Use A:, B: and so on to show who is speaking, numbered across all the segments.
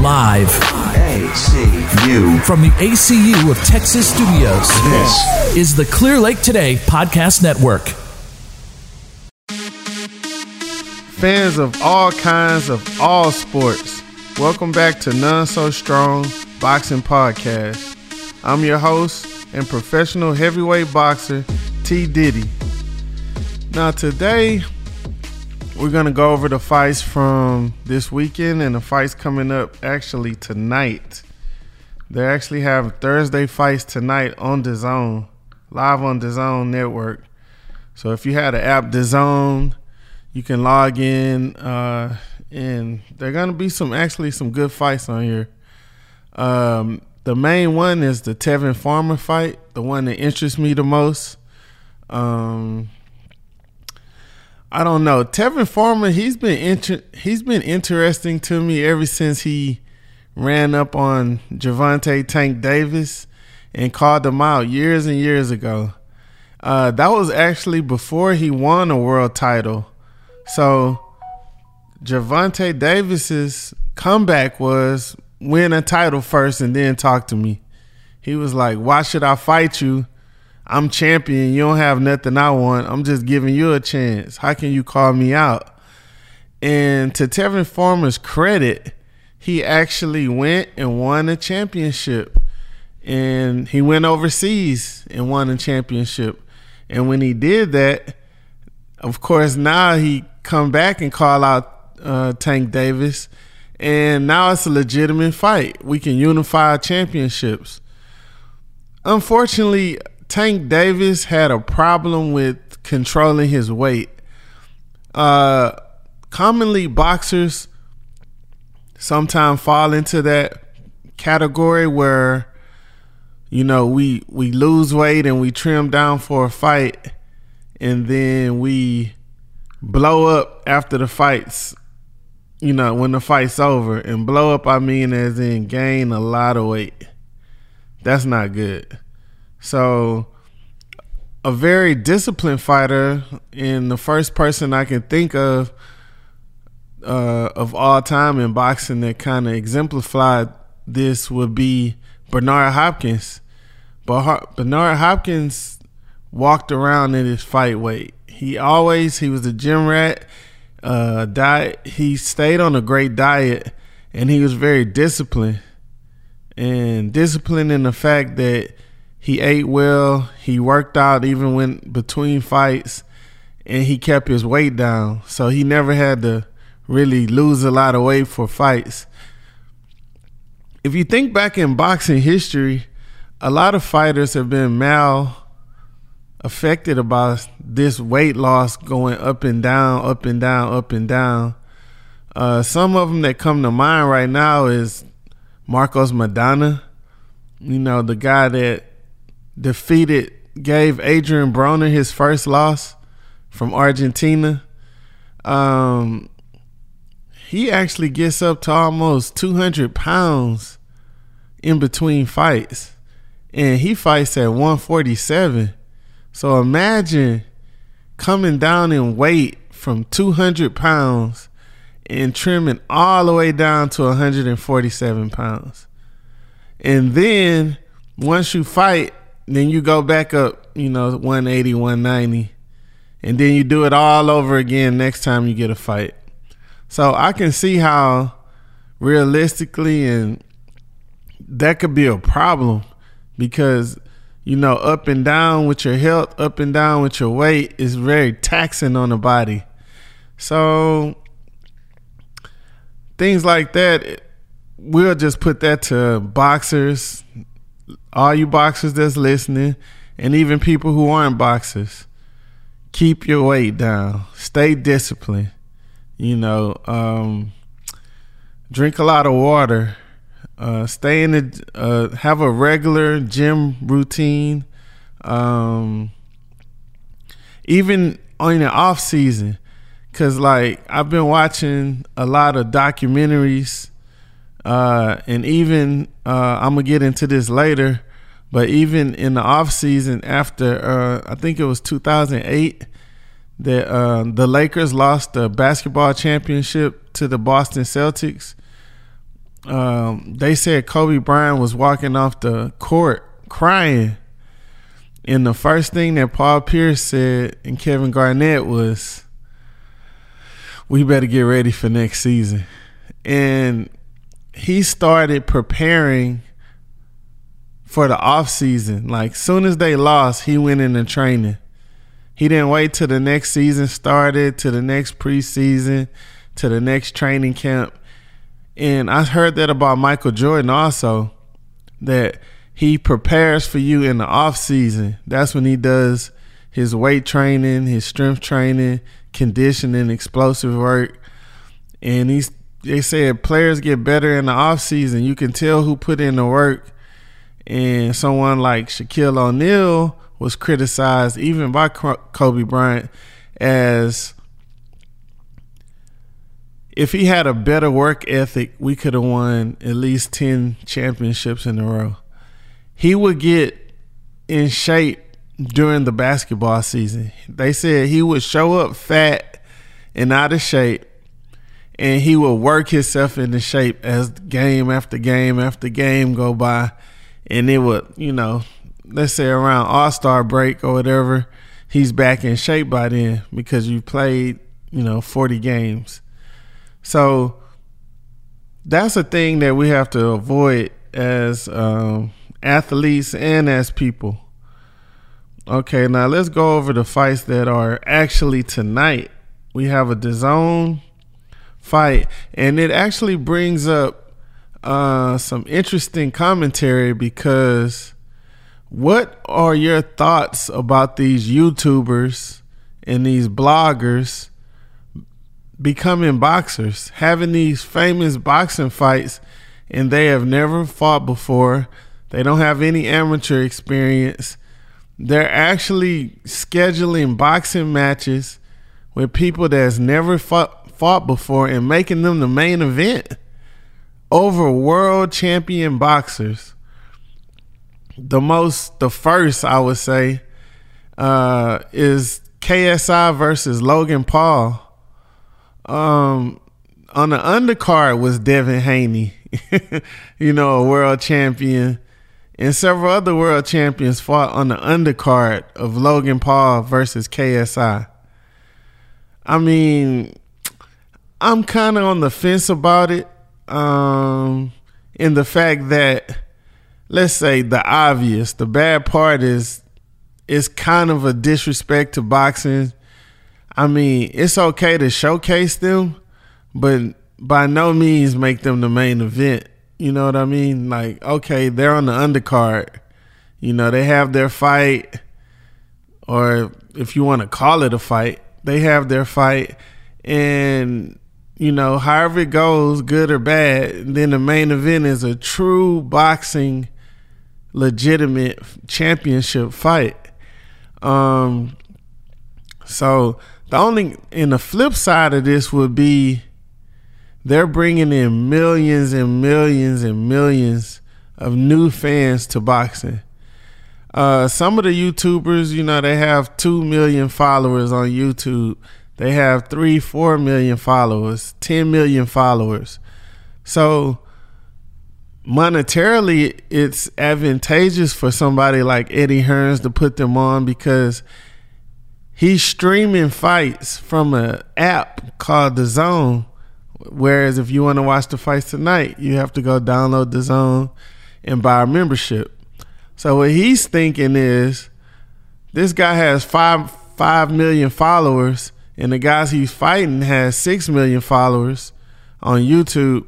A: Live
B: ACU.
A: from the ACU of Texas Studios.
B: This
A: is the Clear Lake Today Podcast Network.
C: Fans of all kinds of all sports, welcome back to None So Strong Boxing Podcast. I'm your host and professional heavyweight boxer, T. Diddy. Now, today we're to go over the fights from this weekend and the fights coming up actually tonight. They actually have Thursday fights tonight on the Zone, live on the Zone Network. So if you had an app, the Zone, you can log in, uh, and there gonna be some actually some good fights on here. Um, the main one is the Tevin Farmer fight, the one that interests me the most. Um, I don't know. Tevin Farmer, he's been inter- he's been interesting to me ever since he ran up on Gervonta Tank Davis and called him out years and years ago. Uh, that was actually before he won a world title. So Gervonta Davis's comeback was win a title first and then talk to me. He was like, "Why should I fight you? I'm champion. You don't have nothing I want. I'm just giving you a chance. How can you call me out?" And to Tevin Farmer's credit, he actually went and won a championship. And he went overseas and won a championship. And when he did that, of course, now he come back and call out uh, Tank Davis, and now it's a legitimate fight. We can unify championships. Unfortunately, Tank Davis had a problem with controlling his weight. Uh, commonly, boxers sometimes fall into that category where you know we we lose weight and we trim down for a fight and then we blow up after the fights you know when the fight's over. And blow up i mean as in gain a lot of weight. That's not good so a very disciplined fighter and the first person i can think of uh, of all time in boxing that kind of exemplified this would be bernard hopkins but bernard hopkins walked around in his fight weight. He always he was a gym rat. Uh, diet. He stayed on a great diet, and he was very disciplined. And disciplined in the fact that he ate well. He worked out even when between fights, and he kept his weight down. So he never had to really lose a lot of weight for fights. If you think back in boxing history, a lot of fighters have been mal affected about this weight loss going up and down, up and down, up and down. Uh, some of them that come to mind right now is Marcos Maidana, you know, the guy that defeated, gave Adrian Broner his first loss from Argentina. Um, he actually gets up to almost 200 pounds in between fights, and he fights at 147 so imagine coming down in weight from 200 pounds and trimming all the way down to 147 pounds. And then once you fight, then you go back up, you know, 180, 190. And then you do it all over again next time you get a fight. So I can see how realistically and that could be a problem because you know, up and down with your health, up and down with your weight is very taxing on the body. So things like that, we'll just put that to boxers, all you boxers that's listening, and even people who aren't boxers. Keep your weight down. Stay disciplined. You know, um, drink a lot of water uh, stay in the uh, have a regular gym routine. Um, even on the off season, cause like I've been watching a lot of documentaries, uh, and even uh, I'm gonna get into this later, but even in the off season after uh, I think it was 2008 that uh, the Lakers lost the basketball championship to the Boston Celtics um, they said Kobe Bryant was walking off the court crying. And the first thing that Paul Pierce said and Kevin Garnett was, we better get ready for next season. And he started preparing for the off season. Like soon as they lost, he went into training. He didn't wait till the next season started, to the next preseason, to the next training camp. And I heard that about Michael Jordan also, that he prepares for you in the off season. That's when he does his weight training, his strength training, conditioning, explosive work. And he's they said players get better in the off season. You can tell who put in the work. And someone like Shaquille O'Neal was criticized even by Kobe Bryant as if he had a better work ethic, we could have won at least 10 championships in a row. He would get in shape during the basketball season. They said he would show up fat and out of shape, and he would work himself into shape as game after game after game go by, and it would, you know, let's say around All Star break or whatever, he's back in shape by then because you played, you know, 40 games. So that's a thing that we have to avoid as um, athletes and as people. Okay, now let's go over the fights that are actually tonight. We have a DAZN fight, and it actually brings up uh, some interesting commentary because what are your thoughts about these YouTubers and these bloggers becoming boxers, having these famous boxing fights, and they have never fought before. They don't have any amateur experience. They're actually scheduling boxing matches with people that's never fought, fought before and making them the main event over world champion boxers. The most, the first, I would say, uh, is KSI versus Logan Paul um, on the undercard was Devin Haney, you know, a world champion, and several other world champions fought on the undercard of Logan Paul versus KSI. I mean, I'm kind of on the fence about it. Um, in the fact that, let's say, the obvious, the bad part is, is kind of a disrespect to boxing I mean, it's okay to showcase them, but by no means make them the main event. You know what I mean? Like, okay, they're on the undercard. You know, they have their fight, or if you want to call it a fight, they have their fight. And, you know, however it goes, good or bad, then the main event is a true boxing, legitimate championship fight. Um, so the only and the flip side of this would be they're bringing in millions and millions and millions of new fans to boxing. Uh, some of the YouTubers, you know, they have two million followers on YouTube. They have three, four million followers, ten million followers. So monetarily, it's advantageous for somebody like Eddie Hearns to put them on because he's streaming fights from an app called The Zone. Whereas if you want to watch the fights tonight, you have to go download The Zone and buy a membership. So what he's thinking is this guy has five five million followers, and the guys he's fighting has six million followers on YouTube.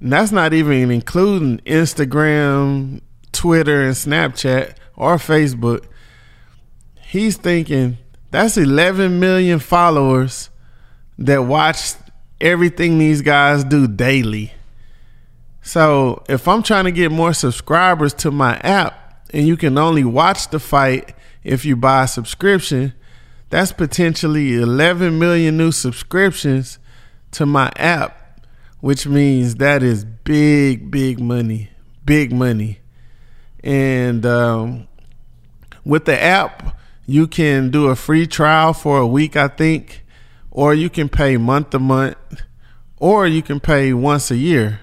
C: And that's not even including Instagram, Twitter, and Snapchat or Facebook he's thinking that's 11 million followers that watch everything these guys do daily. So if I'm trying to get more subscribers to my app and you can only watch the fight if you buy a subscription, that's potentially 11 million new subscriptions to my app, which means that is big, big money, big money. And um, with the app, you can do a free trial for a week, I think, or you can pay month to month, or you can pay once a year.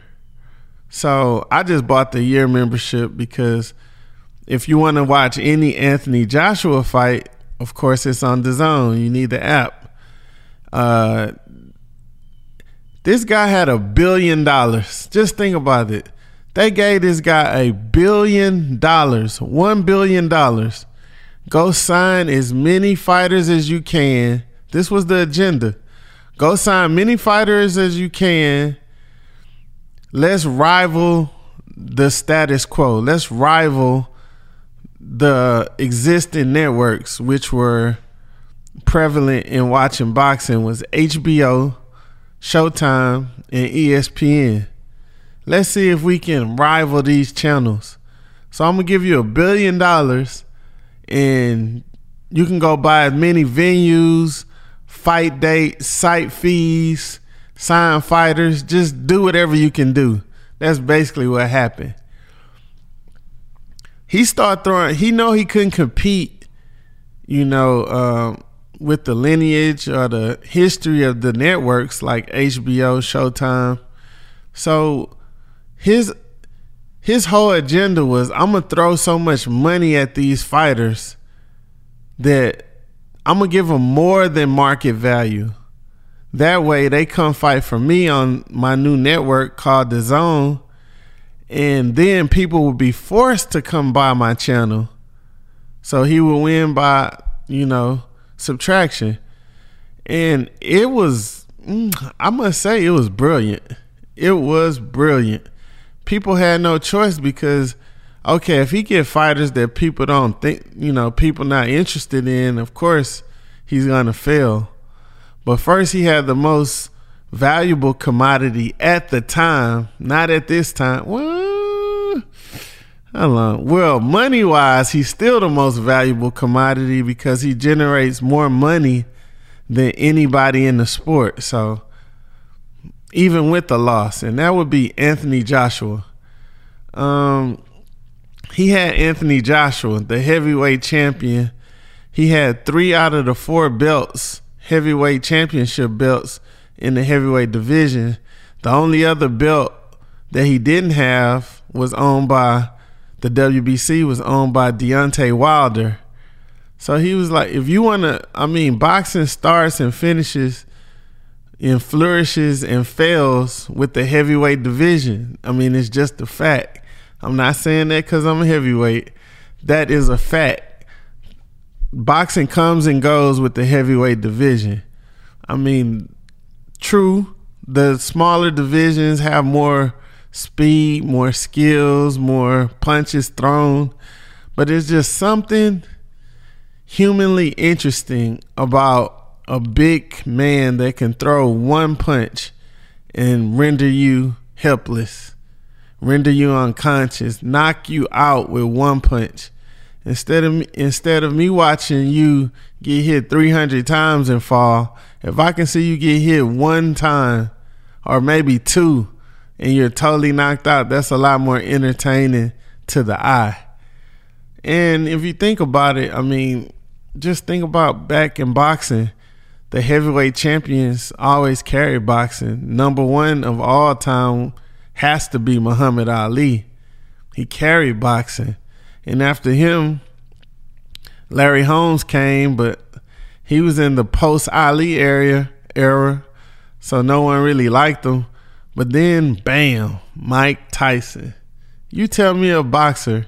C: So I just bought the year membership because if you want to watch any Anthony Joshua fight, of course it's on the zone. You need the app. Uh, this guy had a billion dollars. Just think about it. They gave this guy a billion dollars, one billion dollars. Go sign as many fighters as you can. This was the agenda. Go sign many fighters as you can. Let's rival the status quo. Let's rival the existing networks which were prevalent in watching boxing was HBO, Showtime, and ESPN. Let's see if we can rival these channels. So I'm gonna give you a billion dollars and you can go buy as many venues, fight dates, site fees, sign fighters, just do whatever you can do. That's basically what happened. He started throwing. He know he couldn't compete, you know, um, with the lineage or the history of the networks like HBO, Showtime. So his his whole agenda was I'm gonna throw so much money at these fighters that I'm gonna give them more than market value. That way they come fight for me on my new network called The Zone. And then people would be forced to come by my channel. So he would win by, you know, subtraction. And it was, mm, I must say, it was brilliant. It was brilliant. People had no choice because, okay, if he get fighters that people don't think, you know, people not interested in, of course, he's to fail. But first, he had the most valuable commodity at the time, not at this time. Well? Well, money wise, he's still the most valuable commodity because he generates more money than anybody in the sport. So, even with the loss, and that would be Anthony Joshua. Um, he had Anthony Joshua, the heavyweight champion. He had three out of the four belts heavyweight championship belts in the heavyweight division. The only other belt that he didn't have was owned by the WBC was owned by Deontay Wilder. So he was like, if you want to, I mean, boxing starts and finishes and flourishes and fails with the heavyweight division. I mean, it's just a fact. I'm not saying that because I'm a heavyweight. That is a fact boxing comes and goes with the heavyweight division. I mean, true, the smaller divisions have more speed, more skills, more punches thrown, but it's just something humanly interesting about a big man that can throw one punch and render you helpless, render you unconscious, knock you out with one punch. Instead of me, instead of me watching you get hit 300 times and fall, if I can see you get hit one time or maybe two and you're totally knocked out, that's a lot more entertaining to the eye. And if you think about it, I mean, just think about back in boxing, the heavyweight champions always carry boxing. Number one of all time has to be Muhammad Ali. He carried boxing. And after him, Larry Holmes came, but he was in the post Ali area era, so no one really liked him. But then, bam, Mike Tyson. You tell me a boxer.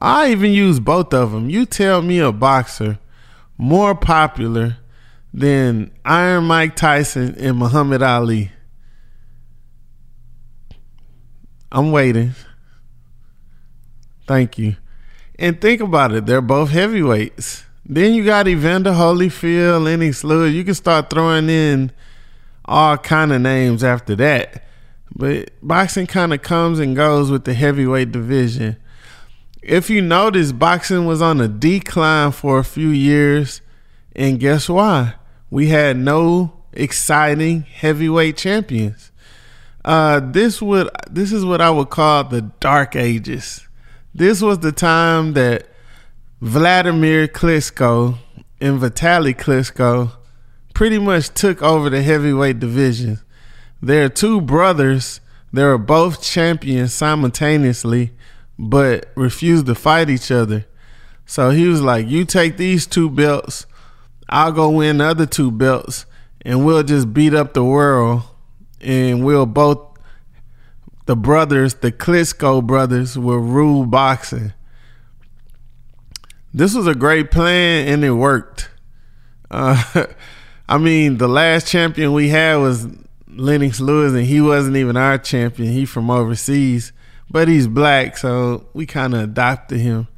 C: I even use both of them. You tell me a boxer more popular than Iron Mike Tyson and Muhammad Ali. I'm waiting. Thank you. And think about it, they're both heavyweights. Then you got Evander Holyfield, Lennox Lewis. You can start throwing in all kind of names after that. But boxing kind of comes and goes with the heavyweight division. If you notice, boxing was on a decline for a few years, and guess why? We had no exciting heavyweight champions. Uh, this would this is what I would call the dark ages this was the time that Vladimir Klitschko and Vitaly Klitschko pretty much took over the heavyweight division. They're two brothers. They were both champions simultaneously, but refused to fight each other. So he was like, "You take these two belts, I'll go win the other two belts, and we'll just beat up the world, and we'll both." The brothers, the Klitschko brothers, will rule boxing. This was a great plan, and it worked. Uh, I mean, the last champion we had was Lennox Lewis, and he wasn't even our champion. He from overseas, but he's black, so we kind of adopted him.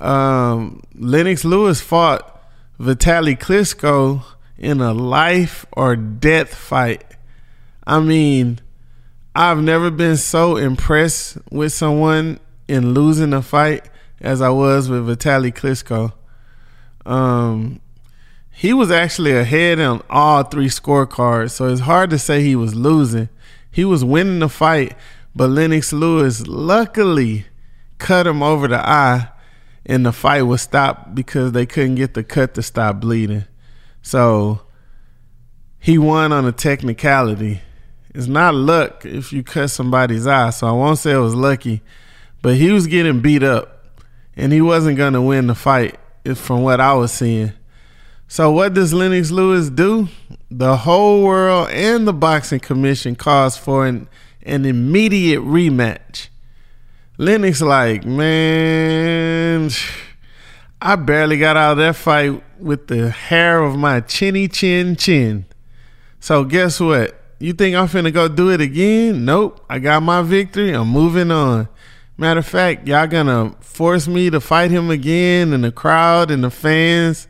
C: Um, Lennox Lewis fought Vitaly Klitschko in a life or death fight. I mean, I've never been so impressed with someone in losing a fight as I was with Vitaly Klitschko. Um, he was actually ahead on all three scorecards, so it's hard to say he was losing. He was winning the fight, but Lennox Lewis luckily cut him over the eye, and the fight was stopped because they couldn't get the cut to stop bleeding. So he won on a technicality. It's not luck if you cut somebody's eye, so I won't say it was lucky, but he was getting beat up, and he wasn't going to win the fight, from what I was seeing. So what does Lennox Lewis do? The whole world and the boxing commission calls for an, an immediate rematch. Lennox like, man, I barely got out of that fight with the hair of my chinny chin chin. So guess what? You think I'm finna go do it again? Nope. I got my victory. I'm moving on. Matter of fact, y'all gonna force me to fight him again and the crowd and the fans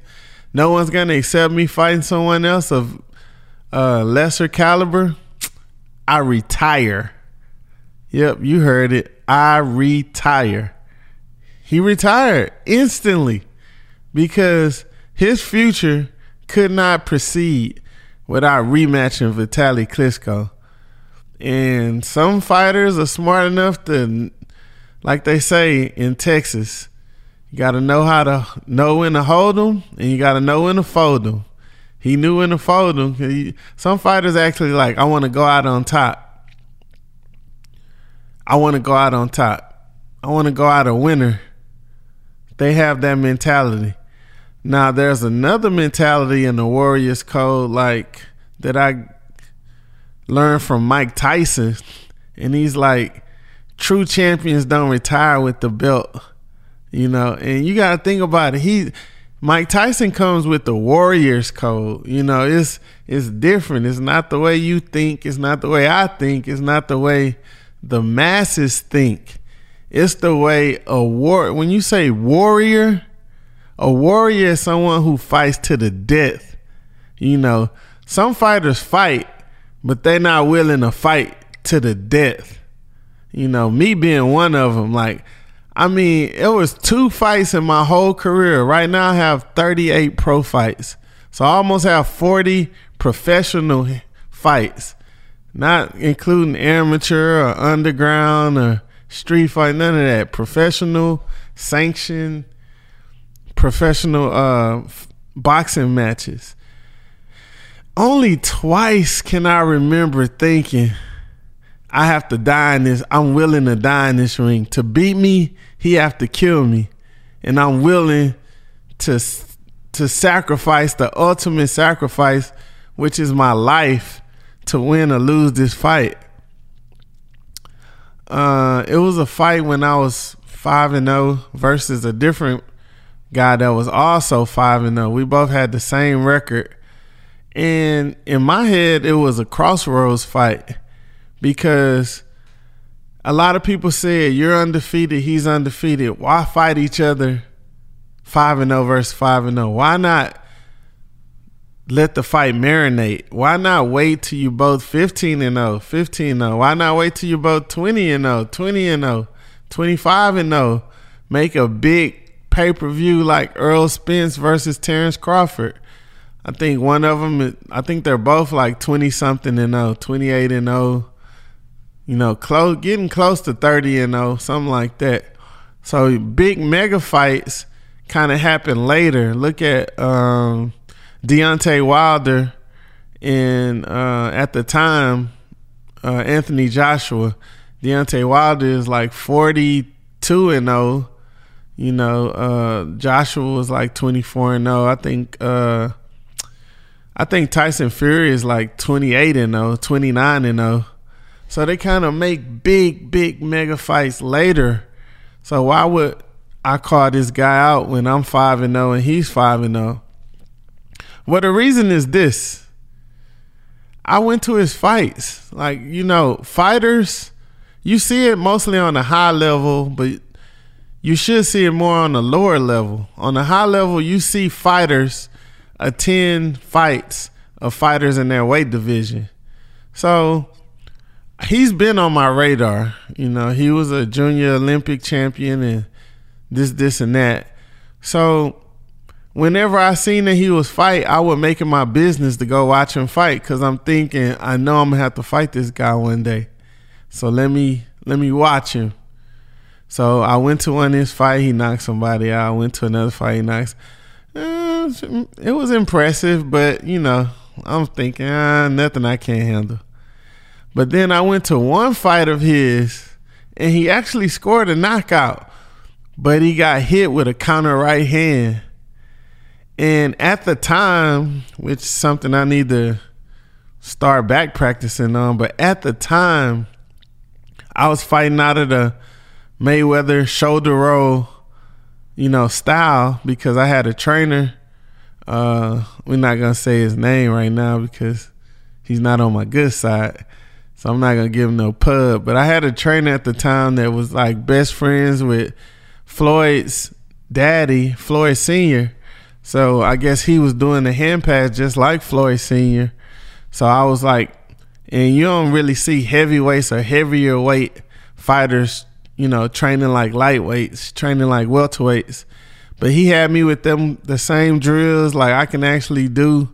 C: no one's gonna accept me fighting someone else of uh, lesser caliber, I retire. Yep, you heard it. I retire. He retired instantly because his future could not proceed without rematching Vitaly Klitschko. And some fighters are smart enough to, like they say in Texas, you got to know how to know when to hold them, and you got to know when to fold them. He knew when to fold them. He, some fighters actually like, I want to go out on top. I want to go out on top. I want to go out a winner. They have that mentality. Now, there's another mentality in the Warriors code, like that I learned from Mike Tyson, and he's like, true champions don't retire with the belt you know, and you got to think about it. He Mike Tyson comes with the Warriors code. You know, it's it's different. It's not the way you think. It's not the way I think. It's not the way the masses think. It's the way a war. When you say warrior, a warrior is someone who fights to the death. You know, some fighters fight, but they're not willing to fight to the death. You know, me being one of them, like I mean, it was two fights in my whole career. Right now, I have 38 pro fights. So I almost have 40 professional fights, not including amateur or underground or street fight, none of that. Professional, sanctioned, professional uh, boxing matches. Only twice can I remember thinking, I have to die in this. I'm willing to die in this ring. To beat me, he have to kill me, and I'm willing to to sacrifice the ultimate sacrifice, which is my life, to win or lose this fight. Uh, it was a fight when I was five and zero oh versus a different guy that was also five and zero. Oh. We both had the same record, and in my head, it was a crossroads fight because a lot of people said you're undefeated, he's undefeated. Why fight each other five and zero oh versus five and zero? Oh? Why not let the fight marinate? Why not wait till you both 15 and 0, 15 and 0? Why not wait till you both 20 and 0, 20 and 0, 25 and 0? Make a big pay per view like Errol Spence versus Terrence Crawford. I think one of them, I think they're both like 20 something and 0, 28 and 0 you know, close getting close to 30 and 0, something like that. So big mega fights kind of happen later. Look at um, Deontay Wilder in uh, at the time uh, Anthony Joshua. Deontay Wilder is like 42 and 0. You know, uh, Joshua was like 24 and 0. I think uh, I think Tyson Fury is like 28 and 0, 29 and 0. So they kind of make big, big mega fights later. So why would I call this guy out when I'm 5 and 0 and he's 5 and 0? Well, the reason is this. I went to his fights. Like, you know, fighters, you see it mostly on the high level, but you should see it more on the lower level. On the high level, you see fighters attend fights of fighters in their weight division. So he's been on my radar. You know, he was a junior Olympic champion and this, this, and that. So whenever I seen that he was fight, I would make it my business to go watch him fight because I'm thinking I know I'm gonna have to fight this guy one day. So let me let me watch him. So I went to one of his fight, he knocked somebody out. I went to another fight, he knocks. Uh, it was impressive, but you know, I'm thinking ah, nothing I can't handle. But then I went to one fight of his, and he actually scored a knockout, but he got hit with a counter right hand and at the time, which is something I need to start back practicing on, but at the time, I was fighting out of the Mayweather shoulder roll, you know, style because I had a trainer. Uh, we're not gonna say his name right now because he's not on my good side. So I'm not gonna give him no pub. But I had a trainer at the time that was like best friends with Floyd's daddy, Floyd Senior. So I guess he was doing the hand pass just like Floyd Senior. So I was like, and you don't really see heavyweights or heavier weight fighters, you know, training like lightweights, training like welterweights. But he had me with them the same drills. Like I can actually do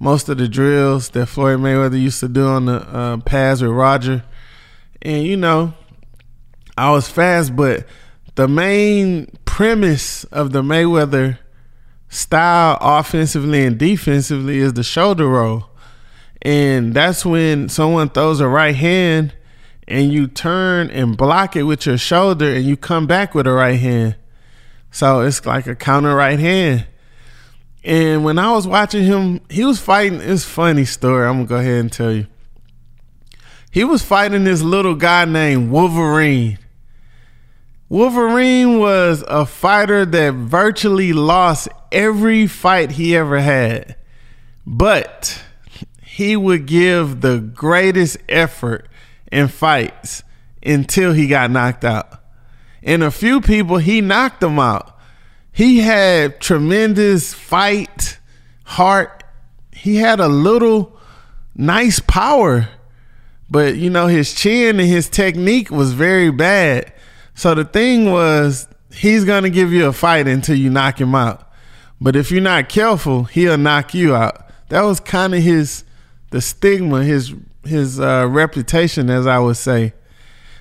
C: most of the drills that Floyd Mayweather used to do on the uh, pads with Roger. And you know, I was fast, but the main premise of the Mayweather style offensively and defensively is the shoulder roll. And that's when someone throws a right hand and you turn and block it with your shoulder and you come back with a right hand. So it's like a counter right hand. And when I was watching him, he was fighting. It's funny story. I'm gonna go ahead and tell you. He was fighting this little guy named Wolverine. Wolverine was a fighter that virtually lost every fight he ever had, but he would give the greatest effort in fights until he got knocked out. And a few people, he knocked them out. He had tremendous fight, heart. He had a little nice power, but you know, his chin and his technique was very bad. So the thing was, he's gonna give you a fight until you knock him out. But if you're not careful, he'll knock you out. That was kind of his the stigma, his his uh, reputation, as I would say.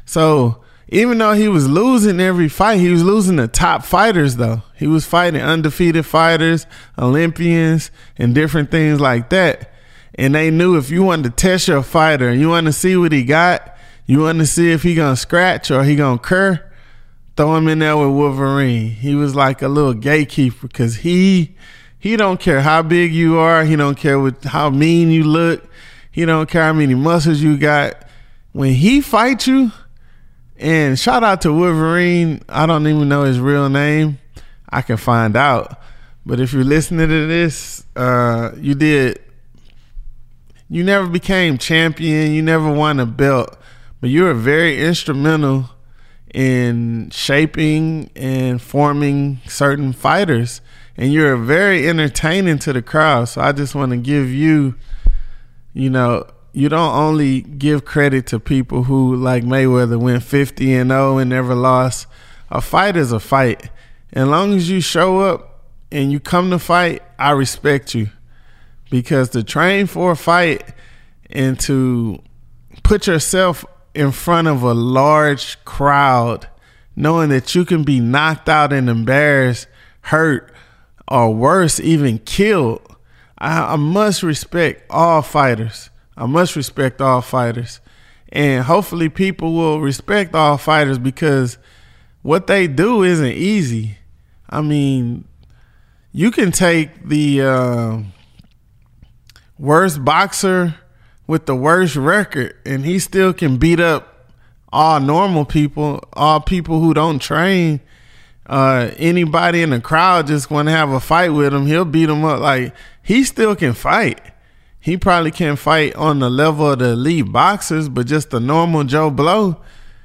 C: So even though he was losing every fight, he was losing the top fighters though. He was fighting undefeated fighters, Olympians, and different things like that. And they knew if you wanted to test your fighter and you want to see what he got, you want to see if he gonna scratch or he gonna cur, throw him in there with Wolverine. He was like a little gatekeeper because he he don't care how big you are. He don't care with how mean you look. He don't care how many muscles you got. When he fights you, and shout out to Wolverine. I don't even know his real name. I can find out. But if you're listening to this, uh, you did. You never became champion. You never won a belt, but you were very instrumental in shaping and forming certain fighters. And you're very entertaining to the crowd. So I just want to give you, you know, you don't only give credit to people who, like Mayweather, went 50 and 0 and never lost. A fight is a fight. As long as you show up and you come to fight, I respect you. Because to train for a fight and to put yourself in front of a large crowd, knowing that you can be knocked out and embarrassed, hurt, or worse, even killed. I, I must respect all fighters. I must respect all fighters. and hopefully people will respect all fighters because what they do isn't easy. I mean, you can take the uh, worst boxer with the worst record, and he still can beat up all normal people, all people who don't train. Uh, anybody in the crowd just want to have a fight with him, he'll beat him up. Like he still can fight. He probably can't fight on the level of the elite boxers, but just the normal Joe Blow,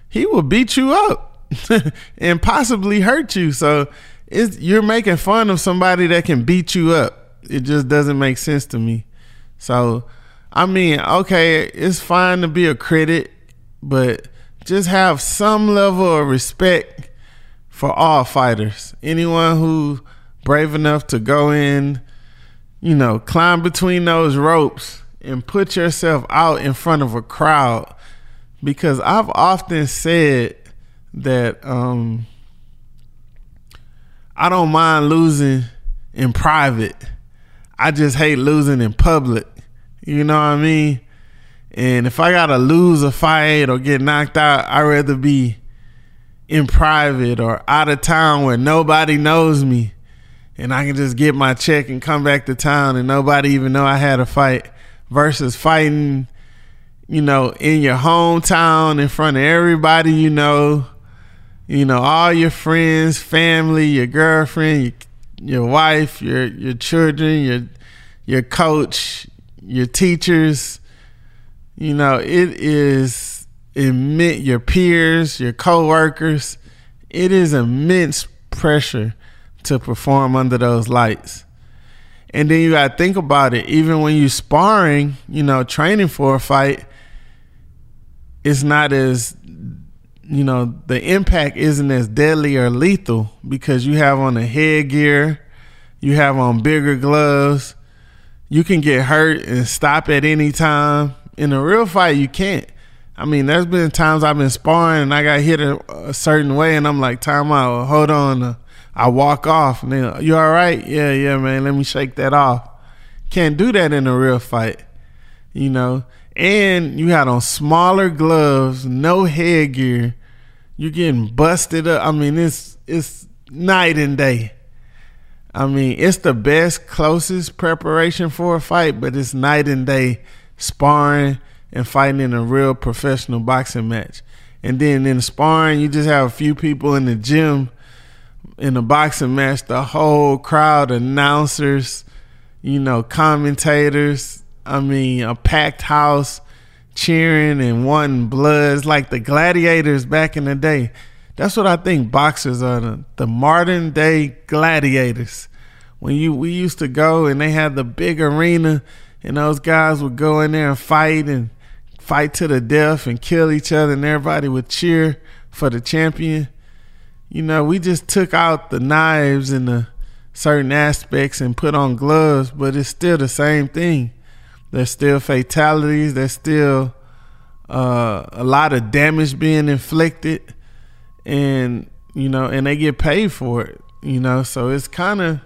C: he will beat you up and possibly hurt you. So you're making fun of somebody that can beat you up. It just doesn't make sense to me. So, I mean, okay, it's fine to be a critic, but just have some level of respect for all fighters. Anyone who brave enough to go in, you know, climb between those ropes and put yourself out in front of a crowd. Because I've often said that um, I don't mind losing in private. I just hate losing in public. You know what I mean? And if I gotta lose a fight or get knocked out, I'd rather be in private or out of town where nobody knows me and I can just get my check and come back to town and nobody even know I had a fight versus fighting, you know, in your hometown in front of everybody you know, you know, all your friends, family, your girlfriend, your, your wife, your your children, your your coach, your teachers. You know, it is immense your peers, your coworkers. It is immense pressure to perform under those lights. And then you gotta think about it. Even when you're sparring, you know, training for a fight, it's not as you know, the impact isn't as deadly or lethal because you have on a headgear, you have on bigger gloves, you can get hurt and stop at any time. In a real fight, you can't. I mean, there's been times I've been sparring and I got hit a, a certain way, and I'm like, time out, hold on. Uh, I walk off, then, you all right? Yeah, yeah, man, let me shake that off. Can't do that in a real fight, you know? And you had on smaller gloves, no headgear. You're getting busted up. I mean, it's it's night and day. I mean, it's the best, closest preparation for a fight, but it's night and day sparring and fighting in a real professional boxing match. And then in sparring, you just have a few people in the gym in a boxing match, the whole crowd, announcers, you know, commentators. I mean, a packed house cheering and wanting blood. It's like the gladiators back in the day. That's what I think boxers are the, the modern day gladiators. When you we used to go and they had the big arena and those guys would go in there and fight and fight to the death and kill each other and everybody would cheer for the champion. You know, we just took out the knives and the certain aspects and put on gloves, but it's still the same thing. There's still fatalities. There's still uh, a lot of damage being inflicted, and you know, and they get paid for it. You know, so it's kind of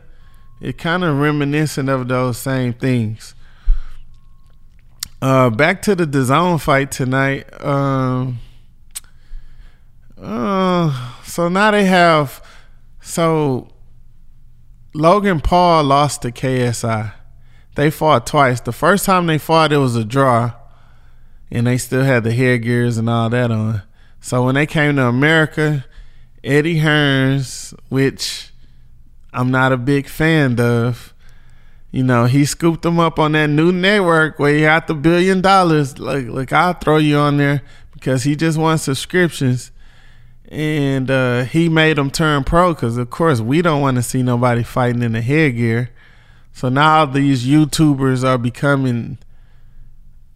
C: it kind of reminiscent of those same things. Uh, back to the DAZN fight tonight. Um, uh, so now they have so Logan Paul lost to KSI. They fought twice. The first time they fought, it was a draw, and they still had the headgears and all that on. So when they came to America, Eddie Hearns, which I'm not a big fan of, you know, he scooped them up on that new network where he got the billion dollars. Like, like I'll throw you on there because he just wants subscriptions. And uh, he made them turn pro because, of course, we don't want to see nobody fighting in the headgear. So now these YouTubers are becoming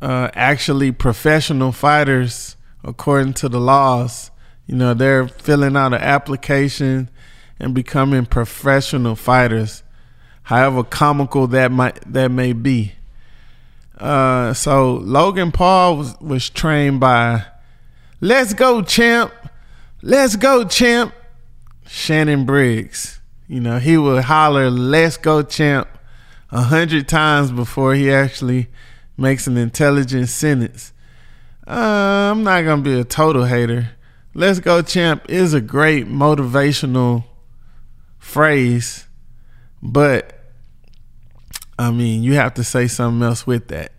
C: uh, actually professional fighters according to the laws. You know, they're filling out an application and becoming professional fighters, however comical that might that may be. Uh, so Logan Paul was, was trained by Let's Go Champ, Let's Go Champ, Shannon Briggs. You know, he would holler Let's Go Champ a hundred times before he actually makes an intelligent sentence. Uh, I'm not gonna be a total hater. Let's go, champ is a great motivational phrase, but I mean, you have to say something else with that.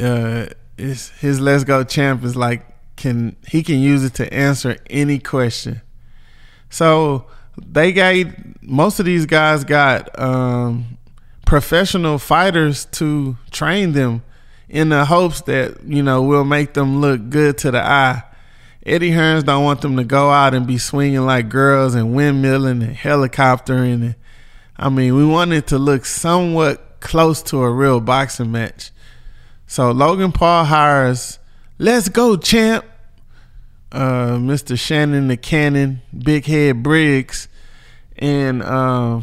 C: Uh, his "Let's Go, Champ" is like can he can use it to answer any question. So they got most of these guys got um, professional fighters to train them in the hopes that you know will make them look good to the eye. Eddie Hearns don't want them to go out and be swinging like girls and windmilling and helicoptering. And, I mean, we want it to look somewhat close to a real boxing match. So Logan Paul hires, let's go, champ. Uh, Mr. Shannon the Cannon, Big Head Briggs, and uh,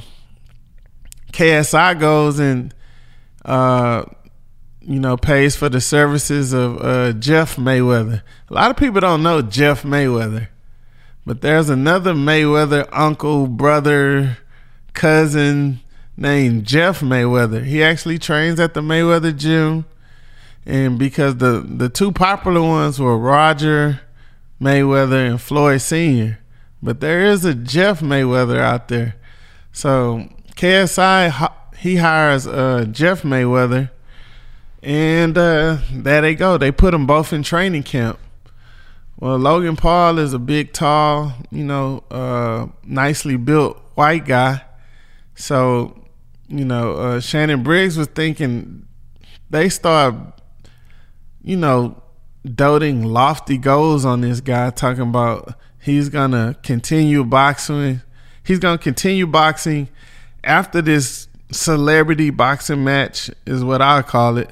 C: KSI goes and uh, you know pays for the services of uh, Jeff Mayweather. A lot of people don't know Jeff Mayweather, but there's another Mayweather uncle, brother, cousin named Jeff Mayweather. He actually trains at the Mayweather gym and because the the two popular ones were Roger Mayweather and Floyd Senior, but there is a Jeff Mayweather out there. So KSI he hires uh, Jeff Mayweather, and uh, there they go. They put them both in training camp. Well, Logan Paul is a big, tall, you know, uh, nicely built white guy. So, you know, uh, Shannon Briggs was thinking they start you know, doting lofty goals on this guy, talking about he's gonna continue boxing. He's gonna continue boxing after this celebrity boxing match is what I call it.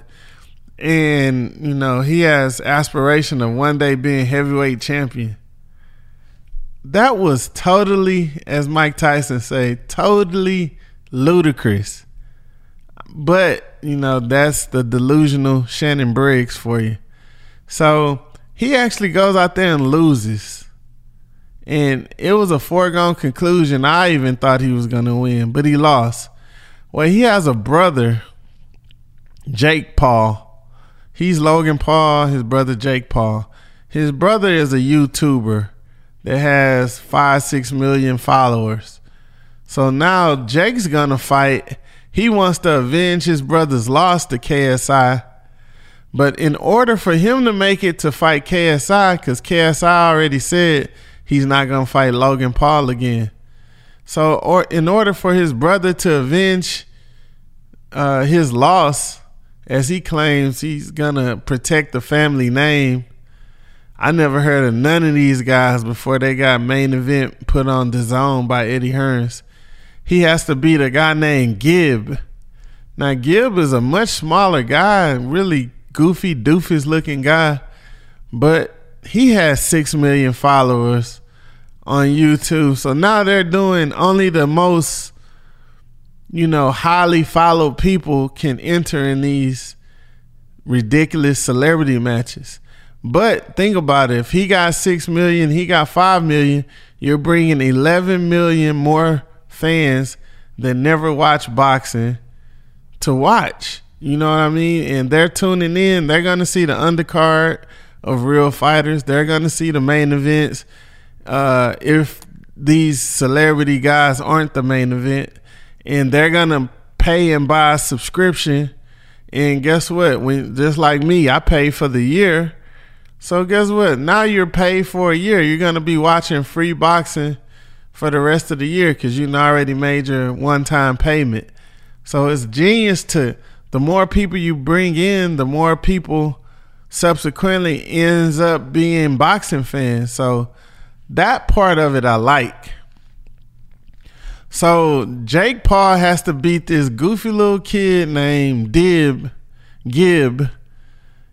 C: And, you know, he has aspiration of one day being heavyweight champion. That was totally, as Mike Tyson say, totally ludicrous. But, you know, that's the delusional Shannon Briggs for you. So he actually goes out there and loses. And it was a foregone conclusion. I even thought he was going to win, but he lost. Well, he has a brother, Jake Paul. He's Logan Paul, his brother Jake Paul. His brother is a YouTuber that has five, six million followers. So now Jake's gonna fight he wants to avenge his brother's loss to KSI. But in order for him to make it to fight KSI, because KSI already said he's not going to fight Logan Paul again. So, or in order for his brother to avenge uh, his loss, as he claims he's to protect the family name, I never heard of none of these guys before they got main event put on DAZN by Eddie Hearns he has to beat a guy named Gib. Now Gib is a much smaller guy, really goofy, doofus looking guy, but he has six million followers on YouTube. So now they're doing only the most, you know, highly followed people can enter in these ridiculous celebrity matches. But think about it. If he got 6 million, he got 5 million, you're bringing 11 million more fans that never watch boxing to watch. You know what I mean? And they're tuning in. They're going to see the undercard of real fighters. They're going to see the main events. Uh, if these celebrity guys aren't the main event, and they're going to pay and buy a subscription. And guess what? When just like me, I pay for the year. So guess what? Now you're paid for a year. You're to be watching free boxing for the rest of the year because you already made your one time payment. So it's genius to the more people you bring in, the more people subsequently ends up being boxing fans. So that part of it I like. So Jake Paul has to beat this goofy little kid named Dib Gib.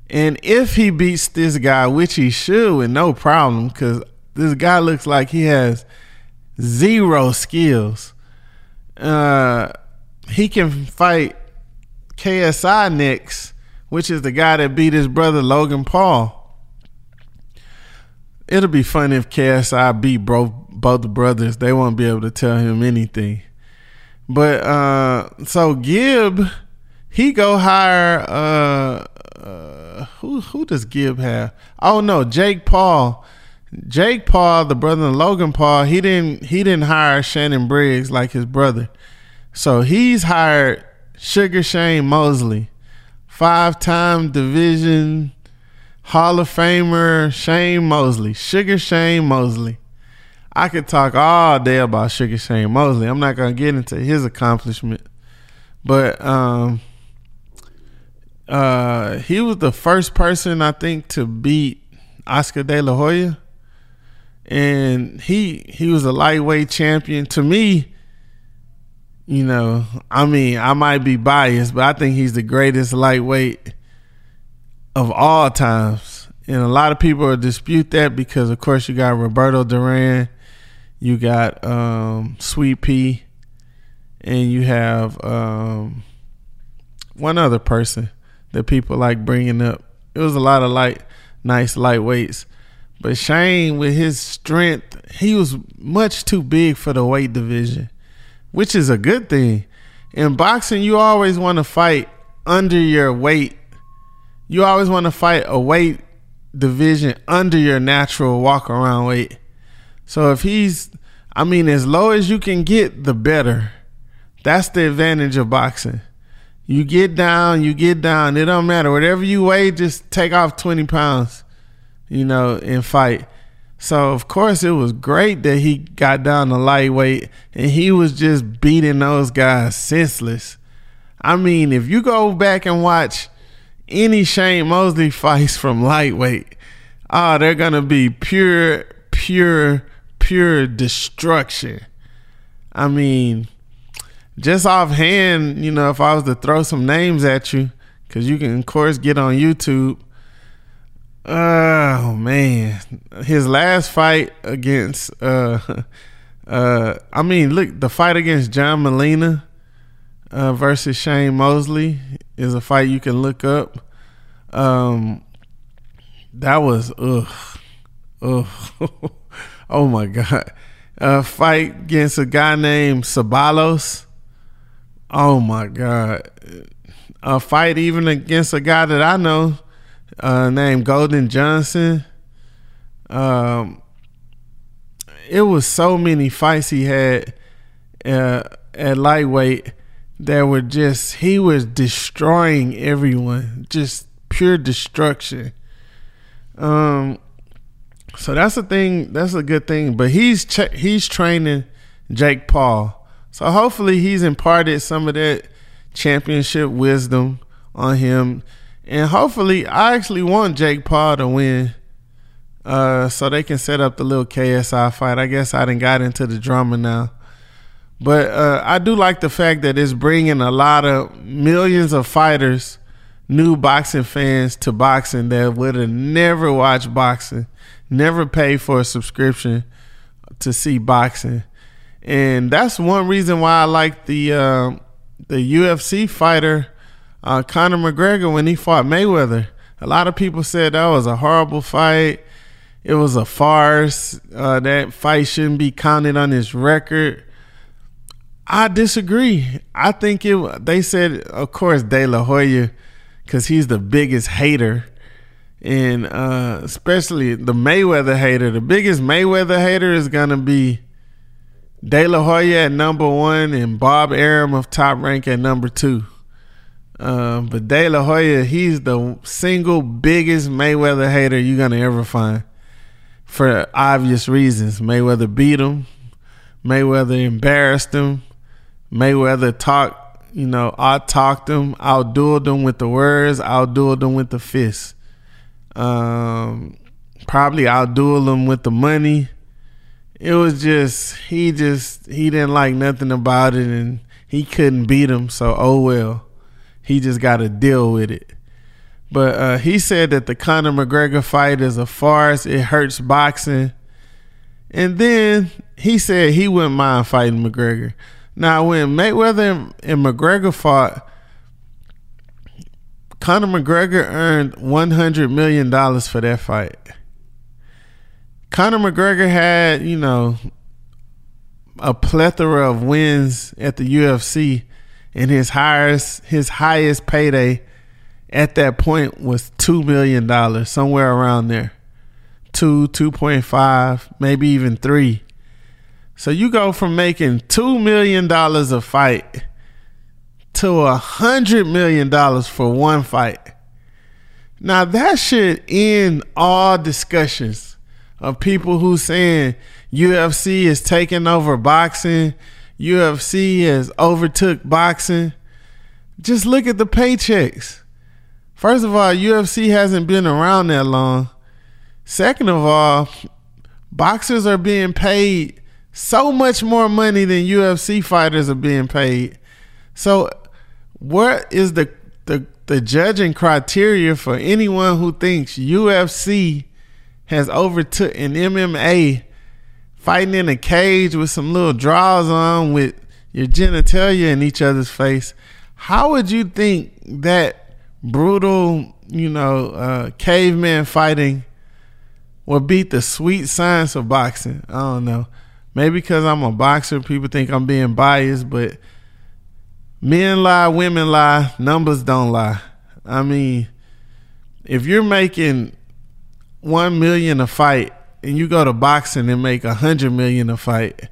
C: And if he beats this guy, which he should with no problem, because this guy looks like he has zero skills. Uh, he can fight KSI next, which is the guy that beat his brother Logan Paul. It'll be funny if KSI beat bro, both the brothers. They won't be able to tell him anything. But uh, so Gib, he go hire uh, uh who who does Gib have? Oh no, Jake Paul. Jake Paul, the brother of Logan Paul, he didn't he didn't hire Shannon Briggs like his brother. So he's hired Sugar Shane Mosley, five time division Hall of Famer Shane Mosley. Sugar Shane Mosley. I could talk all day about Sugar Shane Mosley. I'm not gonna get into his accomplishment. But um uh he was the first person I think to beat Oscar De La Hoya and he he was a lightweight champion. To me, you know, I mean, I might be biased, but I think he's the greatest lightweight of all times. And a lot of people dispute that because, of course, you got Roberto Duran, you got um, Sweet Pea, and you have um, one other person that people like bringing up. It was a lot of light, nice lightweights. But Shane, with his strength, he was much too big for the weight division, which is a good thing. In boxing, you always want to fight under your weight. You always want to fight a weight division under your natural walk around weight. So if he's, I mean, as low as you can get, the better. That's the advantage of boxing. You get down, you get down. It don't matter. Whatever you weigh, just take off 20 pounds you know, and fight. So of course it was great that he got down to lightweight and he was just beating those guys senseless. I mean, if you go back and watch any Shane Mosley fights from lightweight, oh, they're gonna be pure, pure, pure destruction. I mean, just offhand, you know, if I was to throw some names at you, because you can, of course, get on YouTube Oh man, his last fight against uh uh I mean, look, the fight against John Molina uh versus Shane Mosley is a fight you can look up. Um that was ugh. Ugh. oh my god. A fight against a guy named Sabalos. Oh my god. A fight even against a guy that I know uh, named Golden Johnson. Um, it was so many fights he had uh, at lightweight that were just he was destroying everyone, just pure destruction. Um, so that's a thing. That's a good thing. But he's ch- he's training Jake Paul, so hopefully he's imparted some of that championship wisdom on him and hopefully, I actually want Jake Paul to win, uh, so they can set up the little KSI fight. I guess I didn't got into the drama now, but uh, I do like the fact that it's bringing a lot of millions of fighters, new boxing fans to boxing that would have never watched boxing, never paid for a subscription to see boxing, and that's one reason why I like the uh, the UFC fighter uh, Conor McGregor when he fought Mayweather. A lot of people said that was a horrible fight. It was a farce. Uh, that fight shouldn't be counted on his record. I disagree. I think it. They said, of course, De La Hoya, because he's the biggest hater, and uh, especially the Mayweather hater. The biggest Mayweather hater is gonna be De La Hoya at number one and Bob Arum of Top Rank at number two. Um, but De La Hoya, he's the single biggest Mayweather hater you're gonna ever find, for obvious reasons. Mayweather beat him, Mayweather embarrassed him, Mayweather talked, you know, I talked him, outdueled him with the words, outdueled him with the fists. Um, probably outdueled him with the money. It was just he just he didn't like nothing about it, and he couldn't beat him. So oh well. He just got to deal with it. But uh, he said that the Conor McGregor fight is a farce. It hurts boxing. And then he said he wouldn't mind fighting McGregor. Now, when Mayweather and McGregor fought, Conor McGregor earned $100 million for that fight. Conor McGregor had, you know, a plethora of wins at the UFC and his highest his highest payday at that point was two million dollars, somewhere around there. Two, two point five, maybe even three. So you go from making two million dollars a fight to a hundred million dollars for one fight. Now that should end all discussions of people who saying UFC is taking over boxing, UFC has overtook boxing. Just look at the paychecks. First of all, UFC hasn't been around that long. Second of all, boxers are being paid so much more money than UFC fighters are being paid. So, what is the the the judging criteria for anyone who thinks UFC has overtook an MMA fighting in a cage with some little draws on with your genitalia in each other's face? How would you think that brutal, you know, uh, caveman fighting will beat the sweet science of boxing. I don't know. Maybe because I'm a boxer, people think I'm being biased, but men lie, women lie, numbers don't lie. I mean, if you're making one million a fight and you go to boxing and make a hundred million a fight,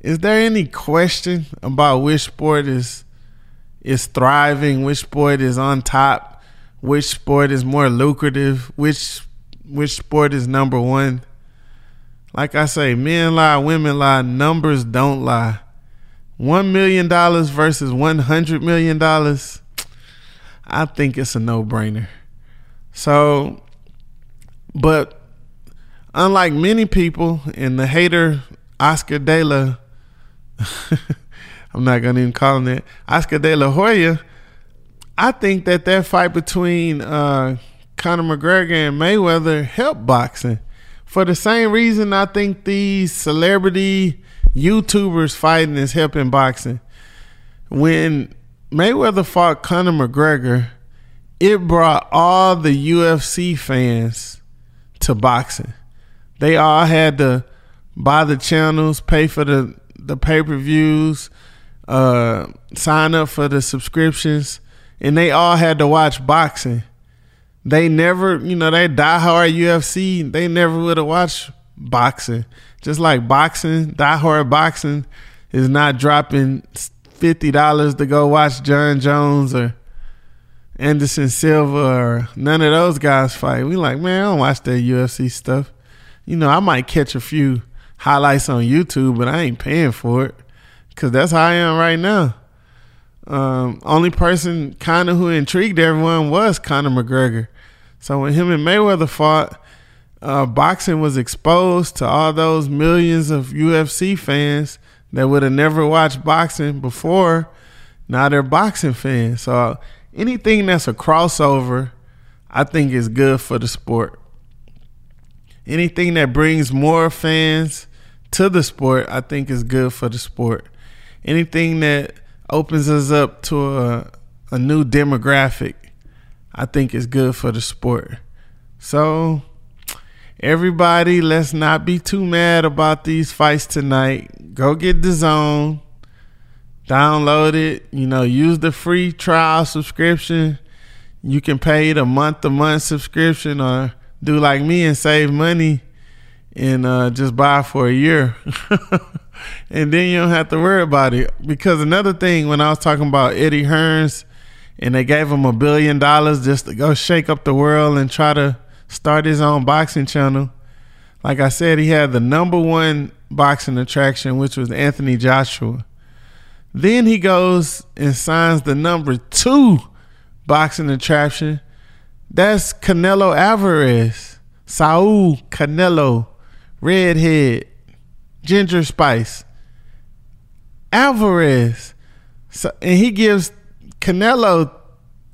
C: is there any question about which sport is is thriving, which sport is on top, which sport is more lucrative, which which sport is number one. Like I say, men lie, women lie, numbers don't lie. One million dollars versus one hundred million dollars, I think it's a no brainer. So, but unlike many people in the hater Oscar De La I'm not gonna even call him that. Oscar De La Hoya. I think that that fight between uh, Conor McGregor and Mayweather helped boxing for the same reason I think these celebrity YouTubers fighting is helping boxing. When Mayweather fought Conor McGregor, it brought all the UFC fans to boxing. They all had to buy the channels, pay for the the pay per views, uh, sign up for the subscriptions, and they all had to watch boxing. They never, you know, they diehard UFC. They never would have watched boxing. Just like boxing, diehard boxing is not dropping fifty dollars to go watch Jon Jones or Anderson Silva or none of those guys fight. We like, man, I don't watch that UFC stuff. You know, I might catch a few highlights on YouTube, but I ain't paying for it because that's how I am right now. Um, only person kind of who intrigued everyone was Conor McGregor. So when him and Mayweather fought, uh, boxing was exposed to all those millions of UFC fans that would have never watched boxing before. Now they're boxing fans. So anything that's a crossover, I think is good for the sport. Anything that brings more fans to the sport, I think is good for the sport anything that opens us up to a, a new demographic, I think is good for the sport. So, everybody, let's not be too mad about these fights tonight. Go get DAZN, download it, you know, use the free trial subscription. You can pay the month to month subscription or do like me and save money and uh, just buy for a year. and then you don't have to worry about it. Because another thing, when I was talking about Eddie Hearns, and they gave him a billion dollars just to go shake up the world and try to start his own boxing channel. Like I said, he had the number one boxing attraction, which was Anthony Joshua. Then he goes and signs the number two boxing attraction. That's Canelo Alvarez, Saul Canelo, redhead. Ginger Spice, Alvarez, so, and he gives Canelo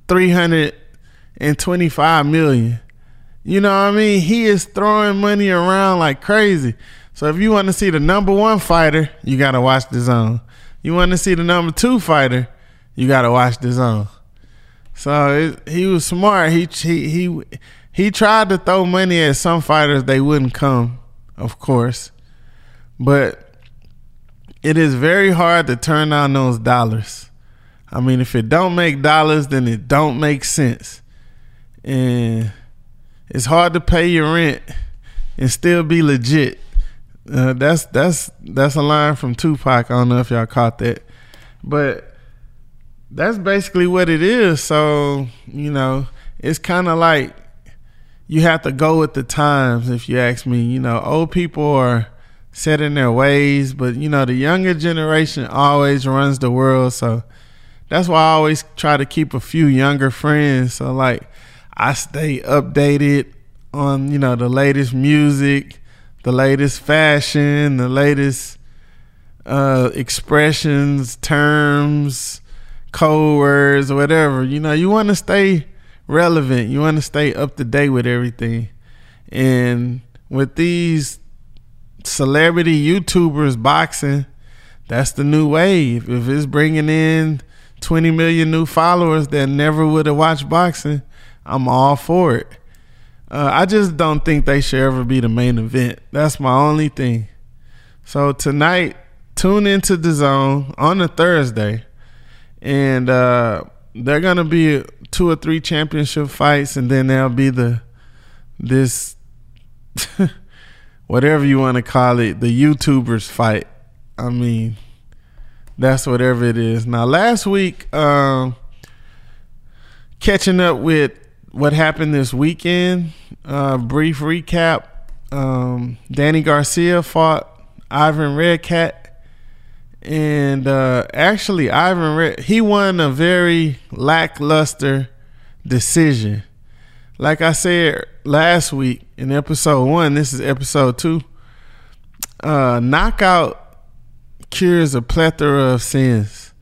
C: three hundred and twenty-five million. You know what I mean? He is throwing money around like crazy. So if you want to see the number one fighter, you gotta watch DAZN. You want to see the number two fighter, you gotta watch DAZN. So it, he was smart. He he he he tried to throw money at some fighters. They wouldn't come, of course. But it is very hard to turn down those dollars. I mean, if it don't make dollars, then it don't make sense. And it's hard to pay your rent and still be legit. Uh, that's that's that's a line from Tupac. I don't know if y'all caught that, but that's basically what it is. So you know, it's kind of like you have to go with the times. If you ask me, you know, old people are set in their ways, but you know, the younger generation always runs the world. So that's why I always try to keep a few younger friends. So like, I stay updated on you know the latest music, the latest fashion, the latest uh, expressions, terms, code words, or whatever. You know, you want to stay relevant. You want to stay up to date with everything. And with these celebrity YouTubers boxing, that's the new wave. If it's bringing in 20 million new followers that never would have watched boxing, I'm all for it. Uh, I just don't think they should ever be the main event. That's my only thing. So tonight, tune into DAZN on a Thursday, and uh, they're gonna be two or three championship fights, and then there'll be the this whatever you want to call it, the YouTubers fight. I mean, that's whatever it is. Now, last week, um, catching up with what happened this weekend. Uh, brief recap: um, Danny Garcia fought Ivan Redkach, and uh, actually, Ivan Red he won a very lackluster decision. Like I said last week in episode one, this is episode two. Uh, knockout cures a plethora of sins.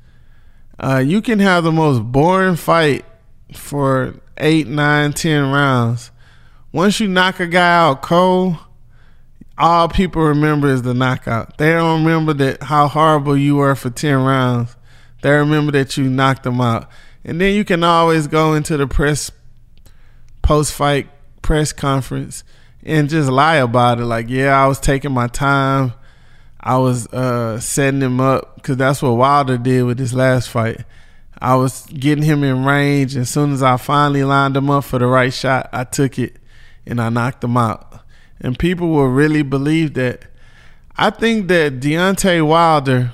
C: Uh, you can have the most boring fight for eight, nine, ten rounds. Once you knock a guy out cold, all people remember is the knockout. They don't remember that how horrible you were for ten rounds. They remember that you knocked them out. And then you can always go into the press post fight press conference and just lie about it. Like, yeah, I was taking my time. I was uh, setting him up because that's what Wilder did with his last fight. I was getting him in range. As soon as I finally lined him up for the right shot, I took it and I knocked him out. And people will really believe that. I think that Deontay Wilder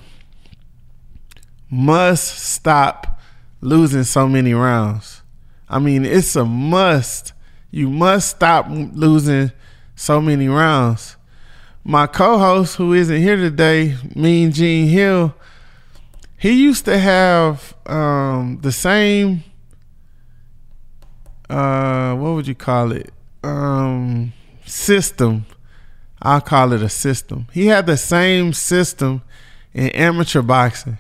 C: must stop losing so many rounds. I mean, it's a must. You must stop losing so many rounds. My co-host, who isn't here today, Mean Gene Hill, he used to have um, the same. Uh, what would you call it? Um, system. I'll call it a system. He had the same system in amateur boxing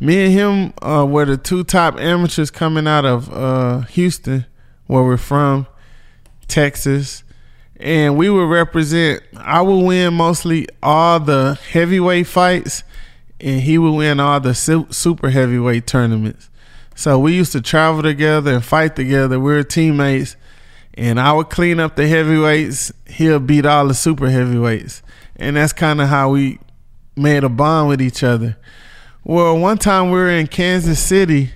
C: me and him uh, were the two top amateurs coming out of uh, Houston, where we're from, Texas, and we would represent. I would win mostly all the heavyweight fights, and he would win all the super heavyweight tournaments. So we used to travel together and fight together. We were teammates, and I would clean up the heavyweights. He'll beat all the super heavyweights, and that's kind of how we made a bond with each other. Well, one time we were in Kansas City.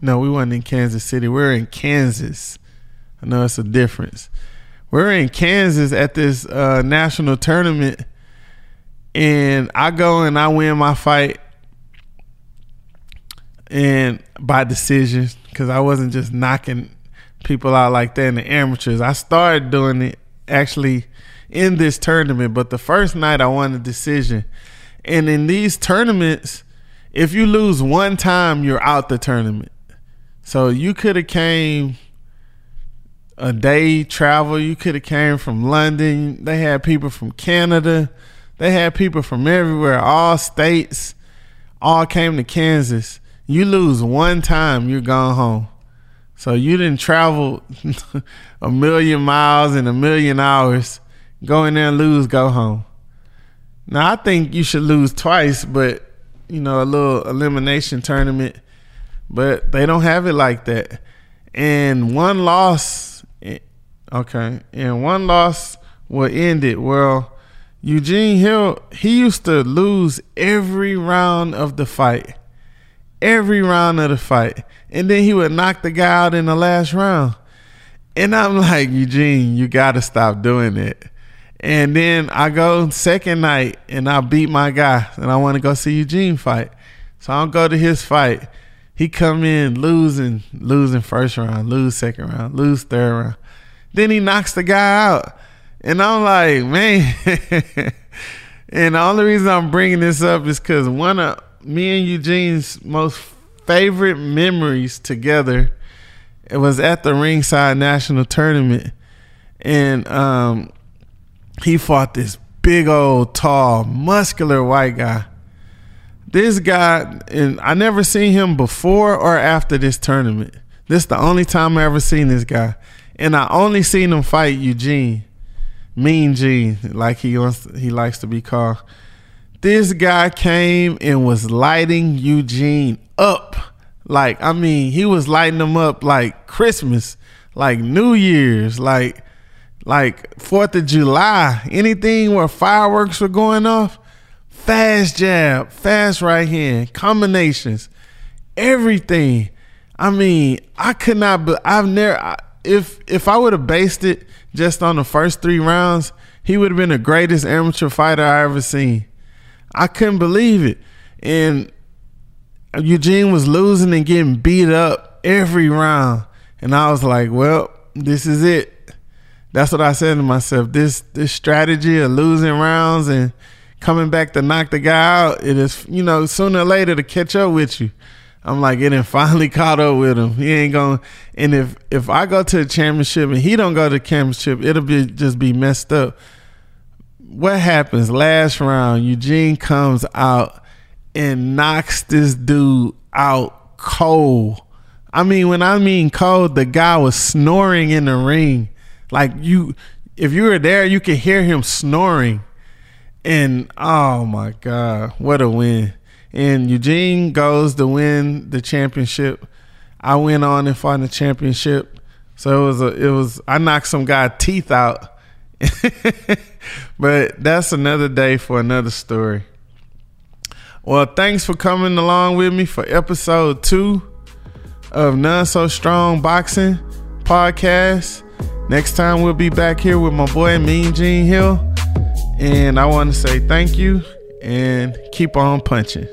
C: No, we weren't in Kansas City. We were in Kansas. I know it's a difference. We are in Kansas at this uh, national tournament, and I go and I win my fight, and by decision because I wasn't just knocking people out like that in the amateurs. I started doing it actually in this tournament, but the first night I won a decision and in these tournaments, if you lose one time, you're out the tournament. So you could have came a day travel. You could have came from London. They had people from Canada. They had people from everywhere, all states, all came to Kansas. You lose one time, you're gone home. So you didn't travel a million miles in a million hours. Go in there and lose, go home. Now I think you should lose twice, but you know, a little elimination tournament. But they don't have it like that. And one loss, eh, okay, and one loss will end it. Well, Eugene Hill, he used to lose every round of the fight. Every round of the fight. And then he would knock the guy out in the last round. And I'm like, Eugene, you got to stop doing it. And then I go second night and I beat my guy and I want to go see Eugene fight. So I don't go to his fight. He come in losing, losing first round, lose second round, lose third round. Then he knocks the guy out. And I'm like, man. and the only reason I'm bringing this up is because one of me and Eugene's most favorite memories together it was at the ringside national tournament. And um, he fought this big old tall muscular white guy. This guy and i never seen him before or after this tournament. This is the only time i ever seen this guy. And i only seen him fight eugene mean gene like he wants he likes to be called this guy came and was lighting eugene up like, I mean, he was lighting him up like Christmas, like New Year's, like like Fourth of July, anything where fireworks were going off. Fast jab, fast right hand, combinations, everything. I mean, I could not. But I've never. If if I would have based it just on the first three rounds, he would have been the greatest amateur fighter I ever seen. I couldn't believe it, and Eugene was losing and getting beat up every round. And I was like, well, this is it. That's what I said to myself. This this strategy of losing rounds and coming back to knock the guy out, it is, you know, sooner or later to catch up with you. I'm like, it ain't finally caught up with him. He ain't going and if if I go to the championship and he don't go to the championship, it'll be just be messed up. What happens last round? Eugene comes out and knocks this dude out cold. I mean, when I mean cold, the guy was snoring in the ring. Like you, if you were there, you could hear him snoring. And oh my God, what a win. And Eugene goes to win the championship. I went on and fought the championship. So it was a, it was I knocked some guy teeth out. but that's another day for another story. Well, thanks for coming along with me for episode two of None So Strong Boxing Podcast. Next time we'll be back here with my boy Mean Gene Hill. And I want to say thank you and keep on punching.